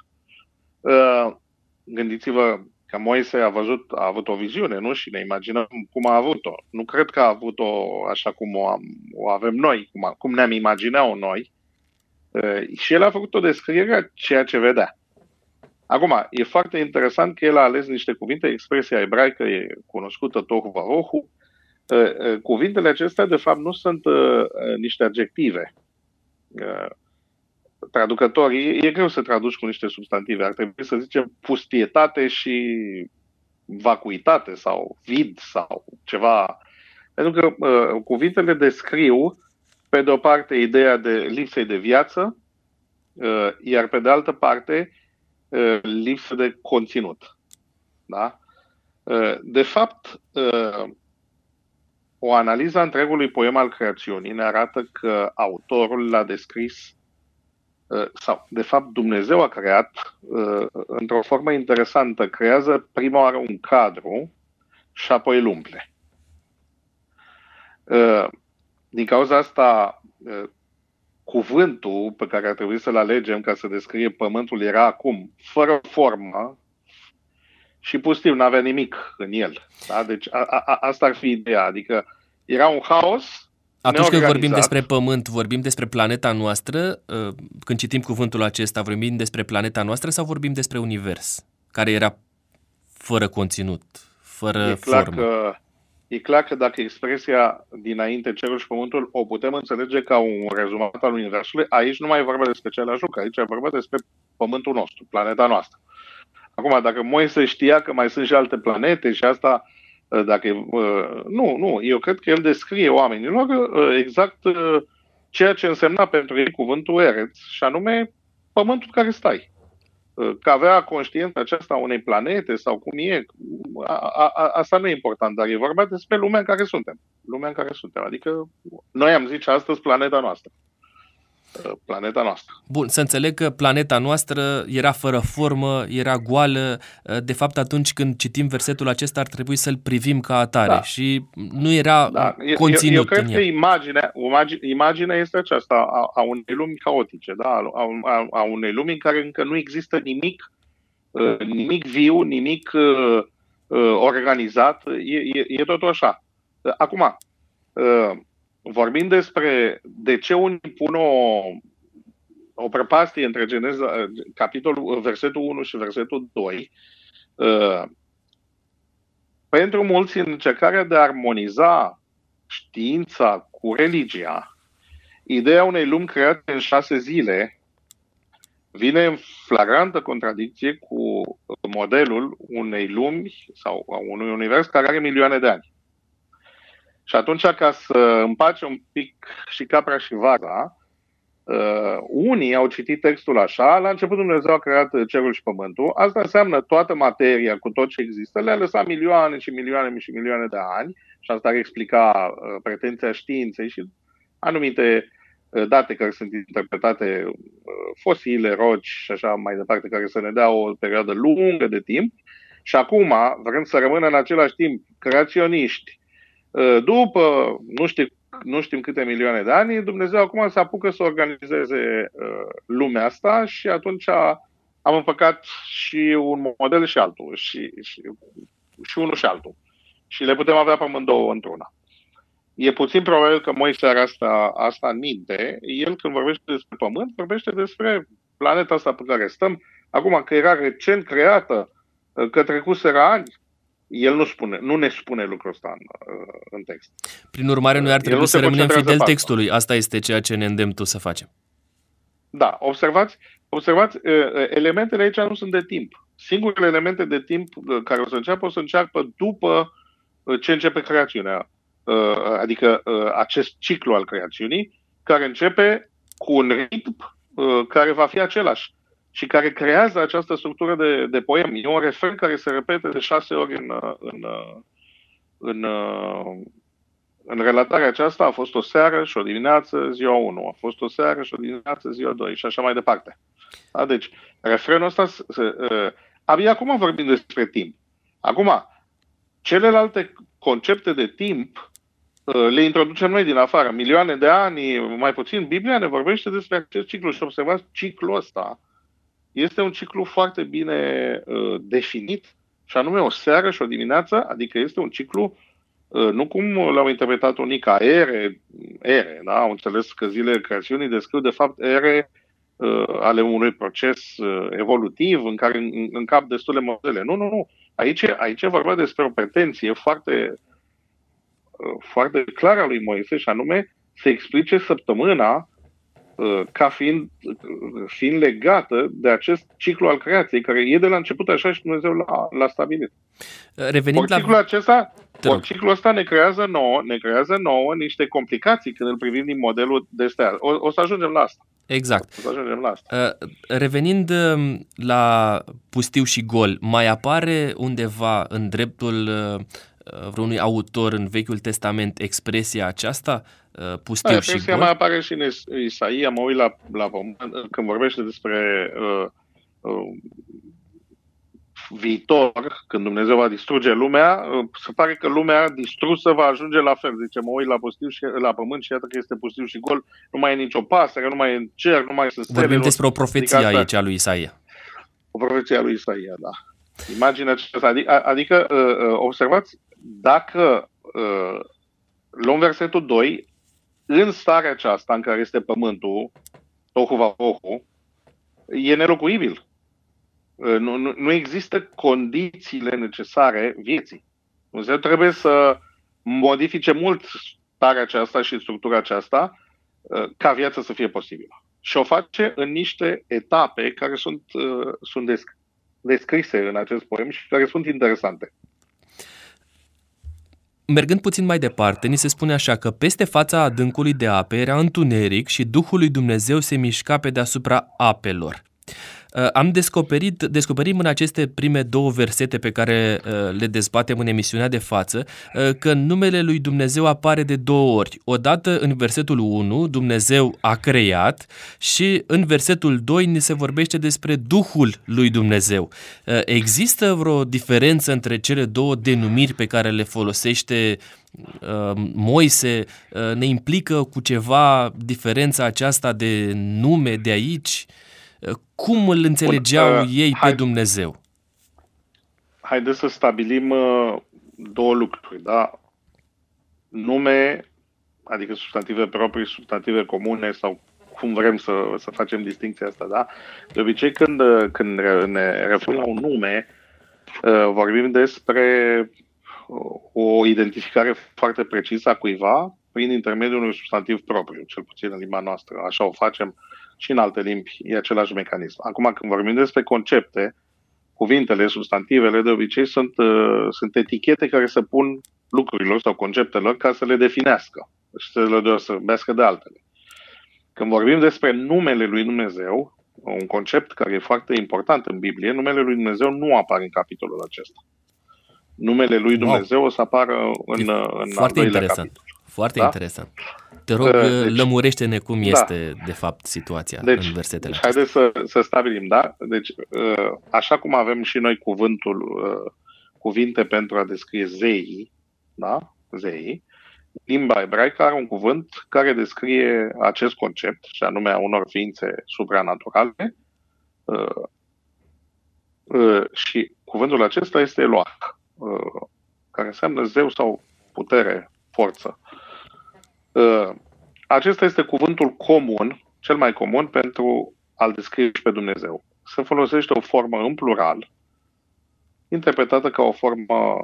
uh, gândiți-vă că Moise a văzut, a avut o viziune, nu? Și ne imaginăm cum a avut-o. Nu cred că a avut-o așa cum o, am, o avem noi, cum, cum ne-am imaginat-o noi. Uh, și el a făcut o descriere a ceea ce vedea. Acum, e foarte interesant că el a ales niște cuvinte, expresia ebraică e cunoscută, tohu varohu, cuvintele acestea, de fapt, nu sunt niște adjective. Traducătorii, e greu să traduci cu niște substantive. Ar trebui să zicem pustietate și vacuitate sau vid sau ceva. Pentru că uh, cuvintele descriu, pe de o parte, ideea de lipsei de viață, uh, iar pe de altă parte, uh, lipsă de conținut. Da? Uh, de fapt, uh, o analiză a întregului poem al creațiunii ne arată că autorul l-a descris Uh, sau, de fapt, Dumnezeu a creat uh, într-o formă interesantă. Creează prima oară un cadru și apoi îl umple. Uh, din cauza asta, cuvântul pe care ar trebui să-l alegem ca să descrie pământul era acum fără formă și pustiu, nu avea nimic în el. Da? Deci a, a, asta ar fi ideea. Adică era un haos atunci când vorbim despre Pământ, vorbim despre planeta noastră? Uh, când citim cuvântul acesta, vorbim despre planeta noastră sau vorbim despre Univers, care era fără conținut, fără e clar formă? Că, e clar că dacă expresia dinainte cerul și pământul o putem înțelege ca un rezumat al Universului, aici nu mai e vorba despre același lucru, aici e vorba despre pământul nostru, planeta noastră. Acum, dacă Moise știa că mai sunt și alte planete și asta Uh, dacă, uh, nu, nu, eu cred că el descrie oamenilor uh, exact ceea ce însemna pentru ei cuvântul Ereț, și anume pământul care stai. Că avea conștiința aceasta unei planete sau cum e, a, a, a, asta nu e important, dar e vorba despre lumea în care suntem. Lumea în care suntem. Adică noi am zice astăzi planeta noastră. Uh, planeta noastră. Bun, să înțeleg că planeta noastră era fără formă, era goală. Uh, de fapt, atunci când citim versetul acesta, ar trebui să-l privim ca atare da. și nu era da. conținut eu, eu cred în el. că imaginea, imaginea este aceasta a, a unei lumi caotice, da? a, a, a unei lumi în care încă nu există nimic, uh, nimic viu, nimic organizat. E, e, e totul așa. Acum, vorbim despre de ce unii pun o, o prăpastie între Geneza, capitolul, versetul 1 și versetul 2, uh, pentru mulți în încercarea de a armoniza știința cu religia, ideea unei lumi create în șase zile vine în flagrantă contradicție cu modelul unei lumi sau a unui univers care are milioane de ani. Și atunci, ca să împace un pic și capra și vaca, uh, unii au citit textul așa, la început Dumnezeu a creat cerul și pământul, asta înseamnă toată materia cu tot ce există, le-a lăsat milioane și milioane și milioane de ani și asta ar explica uh, pretenția științei și anumite uh, date care sunt interpretate, uh, fosile, roci și așa mai departe, care să ne dea o perioadă lungă de timp. Și acum vrem să rămână în același timp creaționiști, Ă, după nu, știu, nu știm câte milioane de ani, Dumnezeu acum se apucă să organizeze ă, lumea asta și atunci am împăcat și un model și altul, și, și, și unul și altul. Și le putem avea pe amândouă într-una. E puțin probabil că Moise are asta, asta în minte. El când vorbește despre Pământ, vorbește despre planeta asta pe care stăm. Acum că era recent creată, că trecuseră ani, el nu, spune, nu ne spune lucrul ăsta în, uh, în text. Prin urmare, noi ar trebui să rămânem fidel textului. Asta este ceea ce ne îndemn tu să facem. Da, observați, observați, uh, uh, elementele aici nu sunt de timp. Singurele elemente de timp care o să înceapă, o să înceapă după ce începe creațiunea. Adică acest ciclu al creațiunii, care începe cu un ritm care va fi același și care creează această structură de, de poem. E un refren care se repete de șase ori în, în, în, în relatarea aceasta. A fost o seară și o dimineață, ziua 1. A fost o seară și o dimineață, ziua 2 și așa mai departe. Da? Deci, refrenul ăsta, se, uh, abia acum vorbim despre timp. Acum, celelalte concepte de timp le introducem noi din afară. Milioane de ani, mai puțin, Biblia ne vorbește despre acest ciclu și observați ciclul ăsta este un ciclu foarte bine uh, definit, și anume o seară și o dimineață, adică este un ciclu uh, nu cum l-au interpretat unii ca ere, ere, da? au înțeles că zilele creațiunii descriu de fapt ere uh, ale unui proces uh, evolutiv în care în, în cap destule modele. Nu, nu, nu. Aici, aici e vorba despre o pretenție foarte foarte clară a lui Moise și anume să explice săptămâna Uh, ca fiind, uh, fiind legată de acest ciclu al creației, care e de la început așa și Dumnezeu l-a, l-a stabilit. Uh, revenind la... ciclul acesta, or, ciclul ăsta ne creează nouă, ne creează nouă niște complicații când îl privim din modelul de stea. O, o să ajungem la asta. Exact. O să ajungem la asta. Revenind um, la pustiu și gol, mai apare undeva în dreptul vreunui autor în Vechiul Testament expresia aceasta? Uh, pustiu și gol. mai apare și în Isaia, mă uit la, la când vorbește despre uh, uh, viitor, când Dumnezeu va distruge lumea, uh, se pare că lumea distrusă va ajunge la fel. Zice, mă uit la, pustiu și, la pământ și iată că este pustiu și gol, nu mai e nicio pasăre, nu mai e în cer, nu mai sunt stele. Vorbim despre o profeție adică aici a lui Isaia. O profeție a lui Isaia, da. Imaginea aceasta, adică, adică uh, uh, observați, dacă uh, luăm versetul 2, în starea aceasta în care este pământul, tohu va tohu, e nelocuibil. Nu, nu, nu există condițiile necesare vieții. Dumnezeu trebuie să modifice mult starea aceasta și structura aceasta ca viața să fie posibilă. Și o face în niște etape care sunt, sunt descrise în acest poem și care sunt interesante. Mergând puțin mai departe, ni se spune așa că peste fața adâncului de ape era întuneric și Duhul lui Dumnezeu se mișca pe deasupra apelor. Uh, am descoperit, descoperim în aceste prime două versete pe care uh, le dezbatem în emisiunea de față uh, că numele lui Dumnezeu apare de două ori. Odată în versetul 1, Dumnezeu a creat și în versetul 2 ni se vorbește despre Duhul lui Dumnezeu. Există vreo diferență între cele două denumiri pe care le folosește Moise? Ne implică cu ceva diferența aceasta de nume de aici? Cum îl înțelegeau Bun, uh, ei hai, pe Dumnezeu? Haideți să stabilim uh, două lucruri, da? Nume, adică substantive proprii, substantive comune sau cum vrem să, să facem distinția asta, da? De obicei când, uh, când ne referim la un nume, uh, vorbim despre uh, o identificare foarte precisă a cuiva prin intermediul unui substantiv propriu, cel puțin în limba noastră. Așa o facem și în alte limbi e același mecanism. Acum, când vorbim despre concepte, cuvintele, substantivele, de obicei sunt, uh, sunt etichete care se pun lucrurilor sau conceptelor ca să le definească și să le deosebească de altele. Când vorbim despre numele lui Dumnezeu, un concept care e foarte important în Biblie, numele lui Dumnezeu nu apare în capitolul acesta. Numele lui Dumnezeu wow. o să apară în, în Foarte al interesant. capitol. Foarte da? interesant. Te rog, uh, deci, lămurește-ne cum da. este, de fapt, situația deci, în versetele deci haideți să, să stabilim, da? Deci, uh, așa cum avem și noi cuvântul, uh, cuvinte pentru a descrie zeii, da? Zeii, limba ebraică are un cuvânt care descrie acest concept, și anume a unor ființe supranaturale, și cuvântul acesta este Eloah, care înseamnă zeu sau putere, forță. Uh, acesta este cuvântul comun, cel mai comun pentru a-L descrie pe Dumnezeu. Se folosește o formă în plural, interpretată ca o formă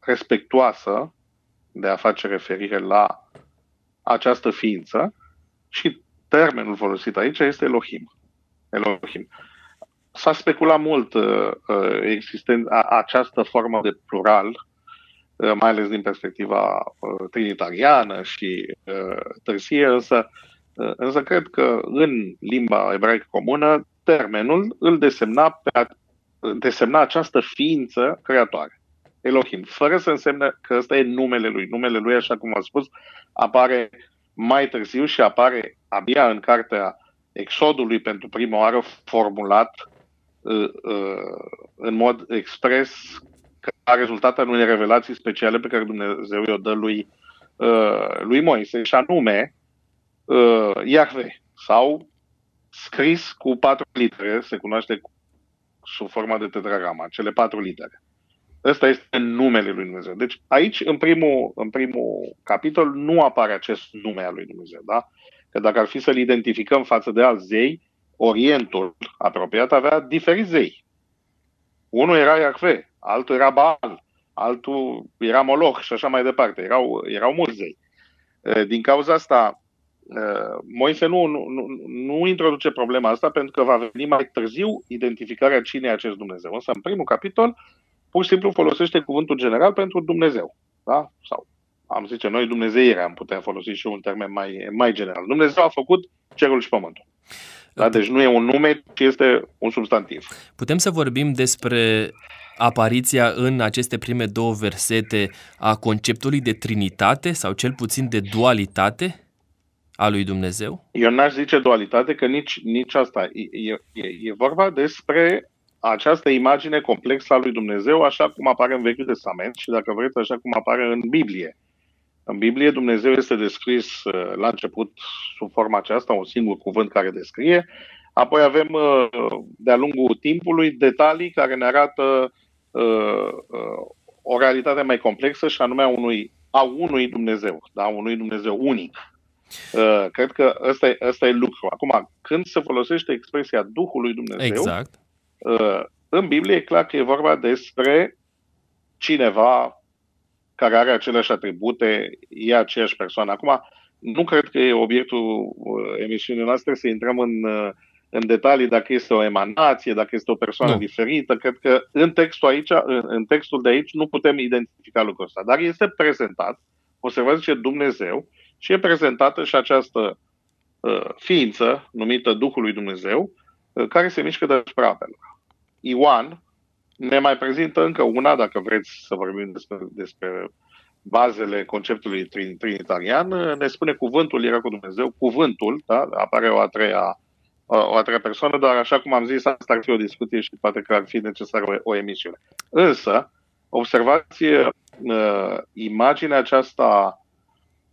respectuoasă de a face referire la această ființă și termenul folosit aici este Elohim. Elohim. S-a speculat mult uh, uh existent, a, această formă de plural Uh, mai ales din perspectiva uh, trinitariană și uh, târsie, însă, însă cred că în limba ebraică comună termenul îl desemna, pe a, desemna această ființă creatoare. Elohim, fără să însemne că ăsta e numele lui. Numele lui, așa cum am spus, apare mai târziu și apare abia în cartea Exodului pentru prima oară formulat uh, uh, în mod expres ca rezultat al unei revelații speciale pe care Dumnezeu i-o dă lui, uh, lui Moise, și anume uh, Iahve, sau scris cu patru litere, se cunoaște sub forma de tetragrama, cele patru litere. Ăsta este numele lui Dumnezeu. Deci aici, în primul, în primul capitol, nu apare acest nume al lui Dumnezeu. Da? Că dacă ar fi să-l identificăm față de alți zei, Orientul apropiat avea diferiți zei. Unul era Iahve, altul era Baal, altul era Moloch și așa mai departe. Erau, erau mulți zei. Din cauza asta, Moise nu, nu, nu, nu introduce problema asta pentru că va veni mai târziu identificarea cine e acest Dumnezeu. Însă, în primul capitol, pur și simplu folosește cuvântul general pentru Dumnezeu. Da? Sau am zice noi Dumnezeirea, am putea folosi și un termen mai, mai general. Dumnezeu a făcut cerul și pământul. Da? Deci nu e un nume, ci este un substantiv. Putem să vorbim despre apariția în aceste prime două versete a conceptului de trinitate sau cel puțin de dualitate a lui Dumnezeu? Eu n-aș zice dualitate, că nici, nici asta. E, e, e vorba despre această imagine complexă a lui Dumnezeu, așa cum apare în Vechiul Testament și, dacă vreți, așa cum apare în Biblie. În Biblie Dumnezeu este descris uh, la început sub forma aceasta, un singur cuvânt care descrie, apoi avem uh, de-a lungul timpului detalii care ne arată uh, o realitate mai complexă și anume a unui, a unui Dumnezeu, da? unui Dumnezeu unic. Cred că ăsta e, ăsta e lucru. Acum, când se folosește expresia Duhului Dumnezeu, exact. în Biblie e clar că e vorba despre cineva care are aceleași atribute, e aceeași persoană. Acum, nu cred că e obiectul uh, emisiunii noastre să intrăm în, uh, în detalii dacă este o emanație, dacă este o persoană nu. diferită. Cred că în textul, aici, în, în textul de aici nu putem identifica lucrul ăsta. Dar este prezentat, observați zice Dumnezeu, și e prezentată și această uh, ființă numită Duhul lui Dumnezeu, uh, care se mișcă deasupra apelor. Ioan, ne mai prezintă încă una, dacă vreți să vorbim despre, despre bazele conceptului trinitarian, ne spune cuvântul era cu Dumnezeu, cuvântul, da? apare o a treia o a treia persoană, dar așa cum am zis, asta ar fi o discuție și poate că ar fi necesară o, o emisiune. Însă, observați uh, imaginea aceasta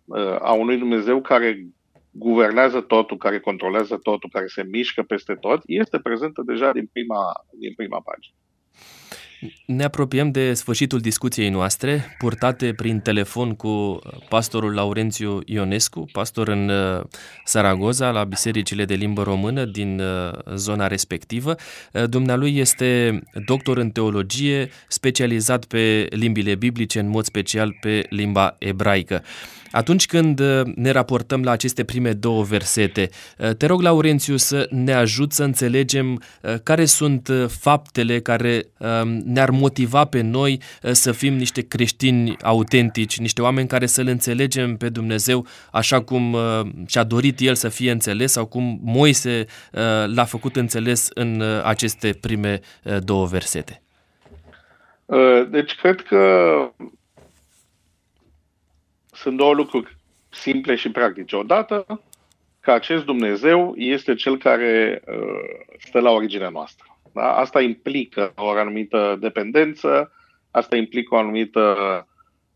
uh, a unui Dumnezeu care guvernează totul, care controlează totul, care se mișcă peste tot, este prezentă deja din prima, din prima pagină. Ne apropiem de sfârșitul discuției noastre, purtate prin telefon cu pastorul Laurențiu Ionescu, pastor în uh, Saragoza, la bisericile de limbă română din uh, zona respectivă. Uh, dumnealui este doctor în teologie, specializat pe limbile biblice, în mod special pe limba ebraică. Atunci când uh, ne raportăm la aceste prime două versete, uh, te rog, Laurențiu, să ne ajut să înțelegem uh, care sunt faptele care um, ne-ar motiva pe noi să fim niște creștini autentici, niște oameni care să-L înțelegem pe Dumnezeu așa cum și-a dorit El să fie înțeles sau cum Moise l-a făcut înțeles în aceste prime două versete. Deci cred că sunt două lucruri simple și practice. Odată, că acest Dumnezeu este cel care uh, stă la originea noastră. Da? Asta implică o anumită dependență, asta implică o anumită,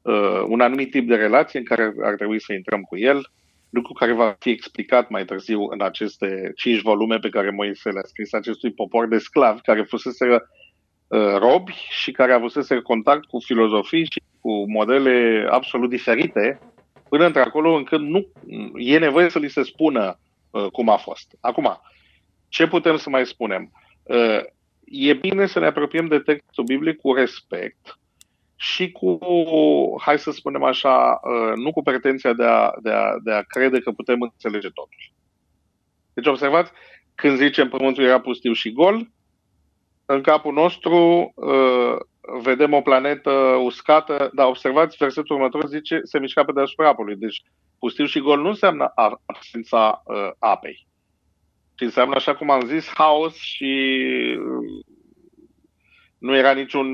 uh, un anumit tip de relație în care ar trebui să intrăm cu el, lucru care va fi explicat mai târziu în aceste cinci volume pe care Moise le-a scris acestui popor de sclavi care fusese uh, robi și care avusese contact cu filozofii și cu modele absolut diferite, până într-acolo încât nu e nevoie să li se spună uh, cum a fost. Acum, ce putem să mai spunem? Uh, e bine să ne apropiem de textul biblic cu respect și cu, hai să spunem așa, uh, nu cu pretenția de a, de, a, de a crede că putem înțelege totul. Deci observați, când zicem pământul era pustiu și gol, în capul nostru uh, vedem o planetă uscată, dar observați, versetul următor zice, se mișca pe deasupra apului. Deci pustiu și gol nu înseamnă absența uh, apei, ci înseamnă, așa cum am zis, haos și uh, nu era niciun,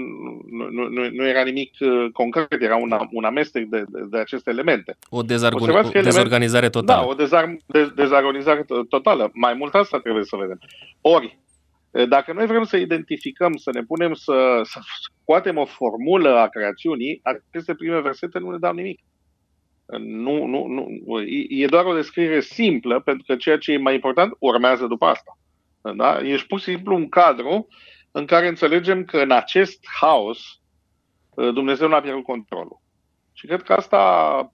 nu, nu, nu era nimic uh, concret, era un, un amestec de, de, de aceste elemente. O, dezargon- o dezorganizare totală. Da, o dezar- de, dezorganizare totală. Mai mult asta trebuie să vedem. Ori, dacă noi vrem să identificăm, să ne punem să, să scoatem o formulă a creațiunii, aceste prime versete nu ne dau nimic. Nu, nu, nu, e doar o descriere simplă, pentru că ceea ce e mai important urmează după asta. Da? Ești pur și simplu un cadru în care înțelegem că în acest haos Dumnezeu nu a pierdut controlul. Și cred că asta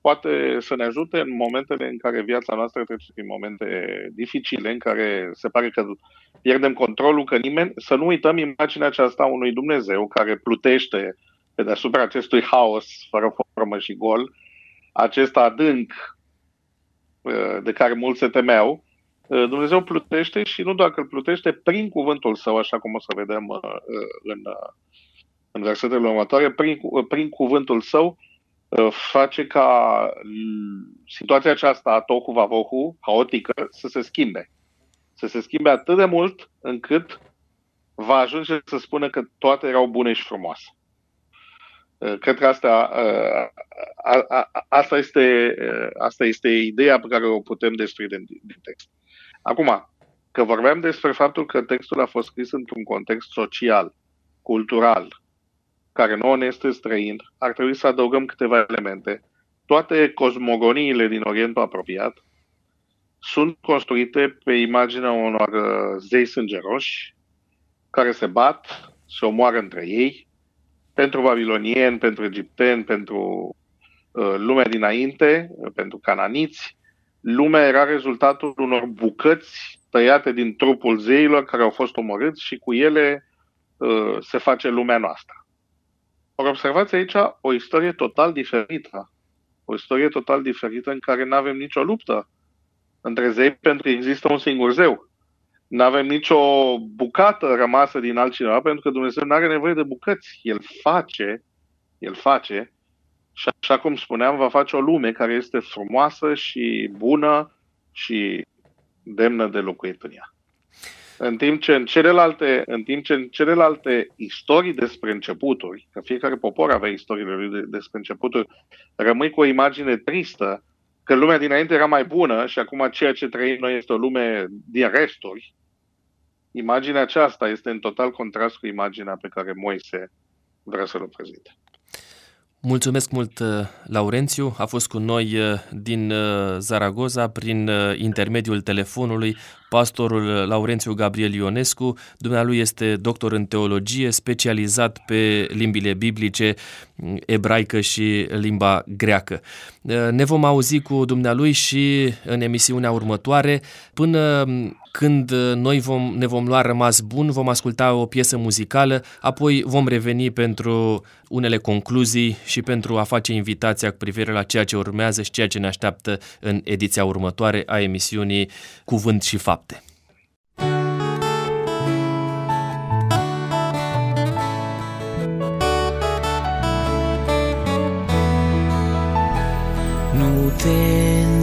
poate să ne ajute în momentele în care viața noastră trece prin momente dificile, în care se pare că pierdem controlul, că nimeni, să nu uităm imaginea aceasta a unui Dumnezeu care plutește pe deasupra acestui haos fără formă și gol, acest adânc uh, de care mulți se temeau, uh, Dumnezeu plutește și nu doar că îl plutește prin cuvântul său, așa cum o să vedem uh, în, în versetele următoare, prin, prin cuvântul său face ca situația aceasta a tohu vavohu, haotică, să se schimbe. Să se schimbe atât de mult încât va ajunge să spună că toate erau bune și frumoase. Uh, cred că asta, uh, a, a, asta, este, uh, asta este ideea pe care o putem desprinde din, din text. Acum, că vorbeam despre faptul că textul a fost scris într-un context social, cultural, care nouă ne este străin, ar trebui să adăugăm câteva elemente. Toate cosmogoniile din Orientul apropiat sunt construite pe imaginea unor zei sângeroși care se bat, se omoară între ei, pentru babilonieni, pentru egipteni, pentru uh, lumea dinainte, uh, pentru cananiți. Lumea era rezultatul unor bucăți tăiate din trupul zeilor care au fost omorâți și cu ele uh, se face lumea noastră. Or, observați aici o istorie total diferită. O istorie total diferită în care nu avem nicio luptă între zei pentru că există un singur zeu nu avem nicio bucată rămasă din altcineva, pentru că Dumnezeu nu are nevoie de bucăți. El face, El face și așa cum spuneam, va face o lume care este frumoasă și bună și demnă de locuit în ea. În timp ce în celelalte, în timp ce în celelalte istorii despre începuturi, că fiecare popor avea istoriile lui despre începuturi, rămâi cu o imagine tristă că lumea dinainte era mai bună și acum ceea ce trăim noi este o lume din resturi, imaginea aceasta este în total contrast cu imaginea pe care Moise vrea să-l prezinte. Mulțumesc mult, uh, Laurențiu. A fost cu noi uh, din uh, Zaragoza prin intermediul telefonului pastorul Laurențiu Gabriel Ionescu. Dumnealui este doctor în teologie, specializat pe limbile biblice, ebraică și limba greacă. Ne vom auzi cu dumnealui și în emisiunea următoare. Până când noi vom, ne vom lua rămas bun, vom asculta o piesă muzicală, apoi vom reveni pentru unele concluzii și pentru a face invitația cu privire la ceea ce urmează și ceea ce ne așteaptă în ediția următoare a emisiunii Cuvânt și Fapt. Nu te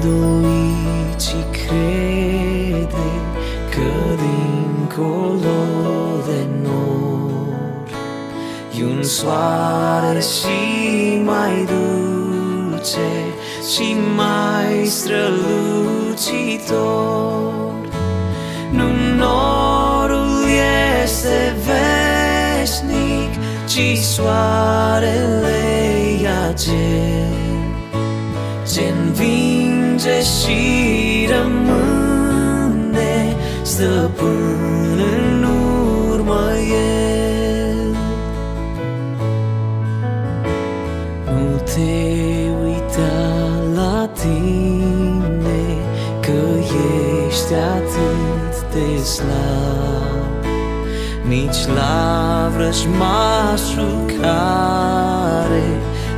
soare și mai dulce și mai strălucitor Nu norul este veșnic, ci soarele e acel ce învinge și rămâne stăpân în urmă el. Te uita la tine că ești atât de slab, nici la vrăjmașul care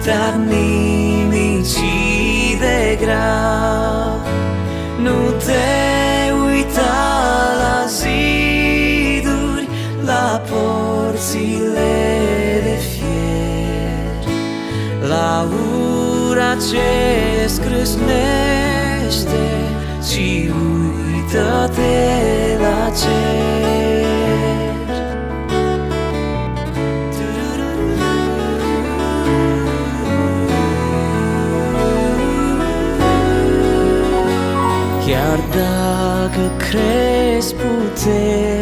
te-ar nimici de grav. Nu te uita la ziduri, la porțile La ura ce scrâșnește, ci uită-te la cer. Chiar dacă crezi puternic,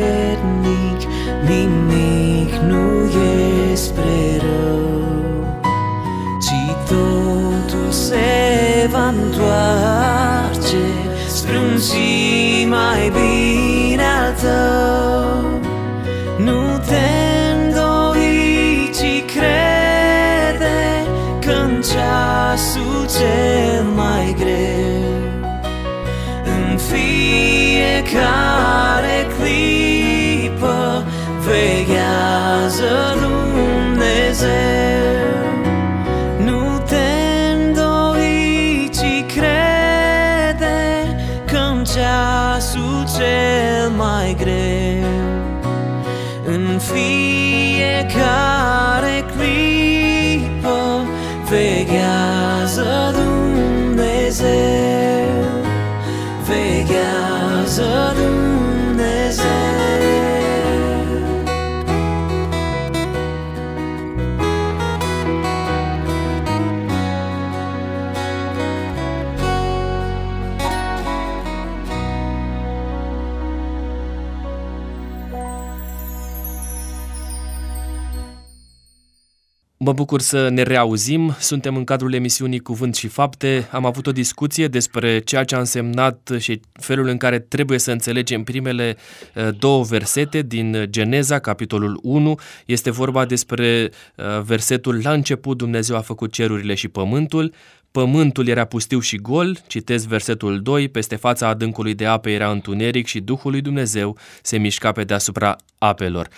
Mă bucur să ne reauzim. Suntem în cadrul emisiunii Cuvânt și Fapte. Am avut o discuție despre ceea ce a însemnat și felul în care trebuie să înțelegem primele uh, două versete din Geneza, capitolul 1. Este vorba despre uh, versetul La început Dumnezeu a făcut cerurile și pământul. Pământul era pustiu și gol, citesc versetul 2, peste fața adâncului de ape era întuneric și Duhul lui Dumnezeu se mișca pe deasupra apelor.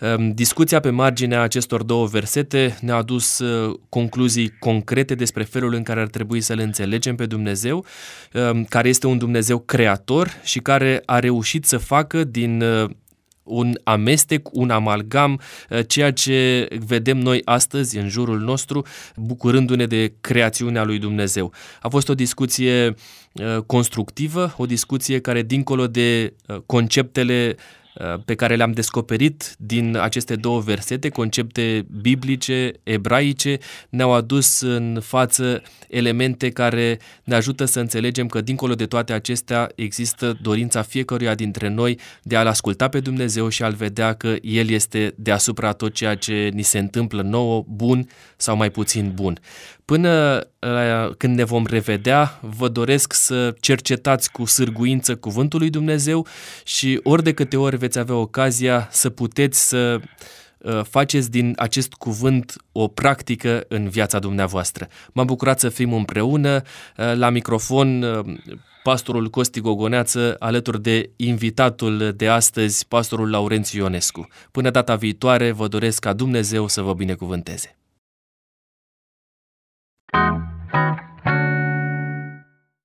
Ehm, discuția pe marginea acestor două versete ne-a adus uh, concluzii concrete despre felul în care ar trebui să le înțelegem pe Dumnezeu, ehm, care este un Dumnezeu creator și care a reușit să facă din uh, un amestec, un amalgam, uh, ceea ce vedem noi astăzi în jurul nostru, bucurându-ne de creațiunea lui Dumnezeu. A fost o discuție constructivă, o discuție care, dincolo de conceptele Uh, pe care le-am descoperit din aceste două versete, concepte biblice, ebraice, ne-au adus în față elemente care ne ajută să înțelegem că dincolo de toate acestea există dorința fiecăruia dintre noi de a-L asculta pe Dumnezeu și a-L vedea că El este deasupra tot ceea ce ni se întâmplă nouă, bun sau mai puțin bun. Până uh, când ne vom revedea, vă doresc să cercetați cu sârguință cuvântul lui Dumnezeu și ori de câte ori veți avea ocazia să puteți să uh, faceți din acest cuvânt o practică în viața dumneavoastră. M-am bucurat să fim împreună uh, la microfon pastorul Costi Gogoneață alături de invitatul de astăzi, pastorul Laurențiu Ionescu. Până data viitoare, vă doresc ca Dumnezeu să vă binecuvânteze. Thank you.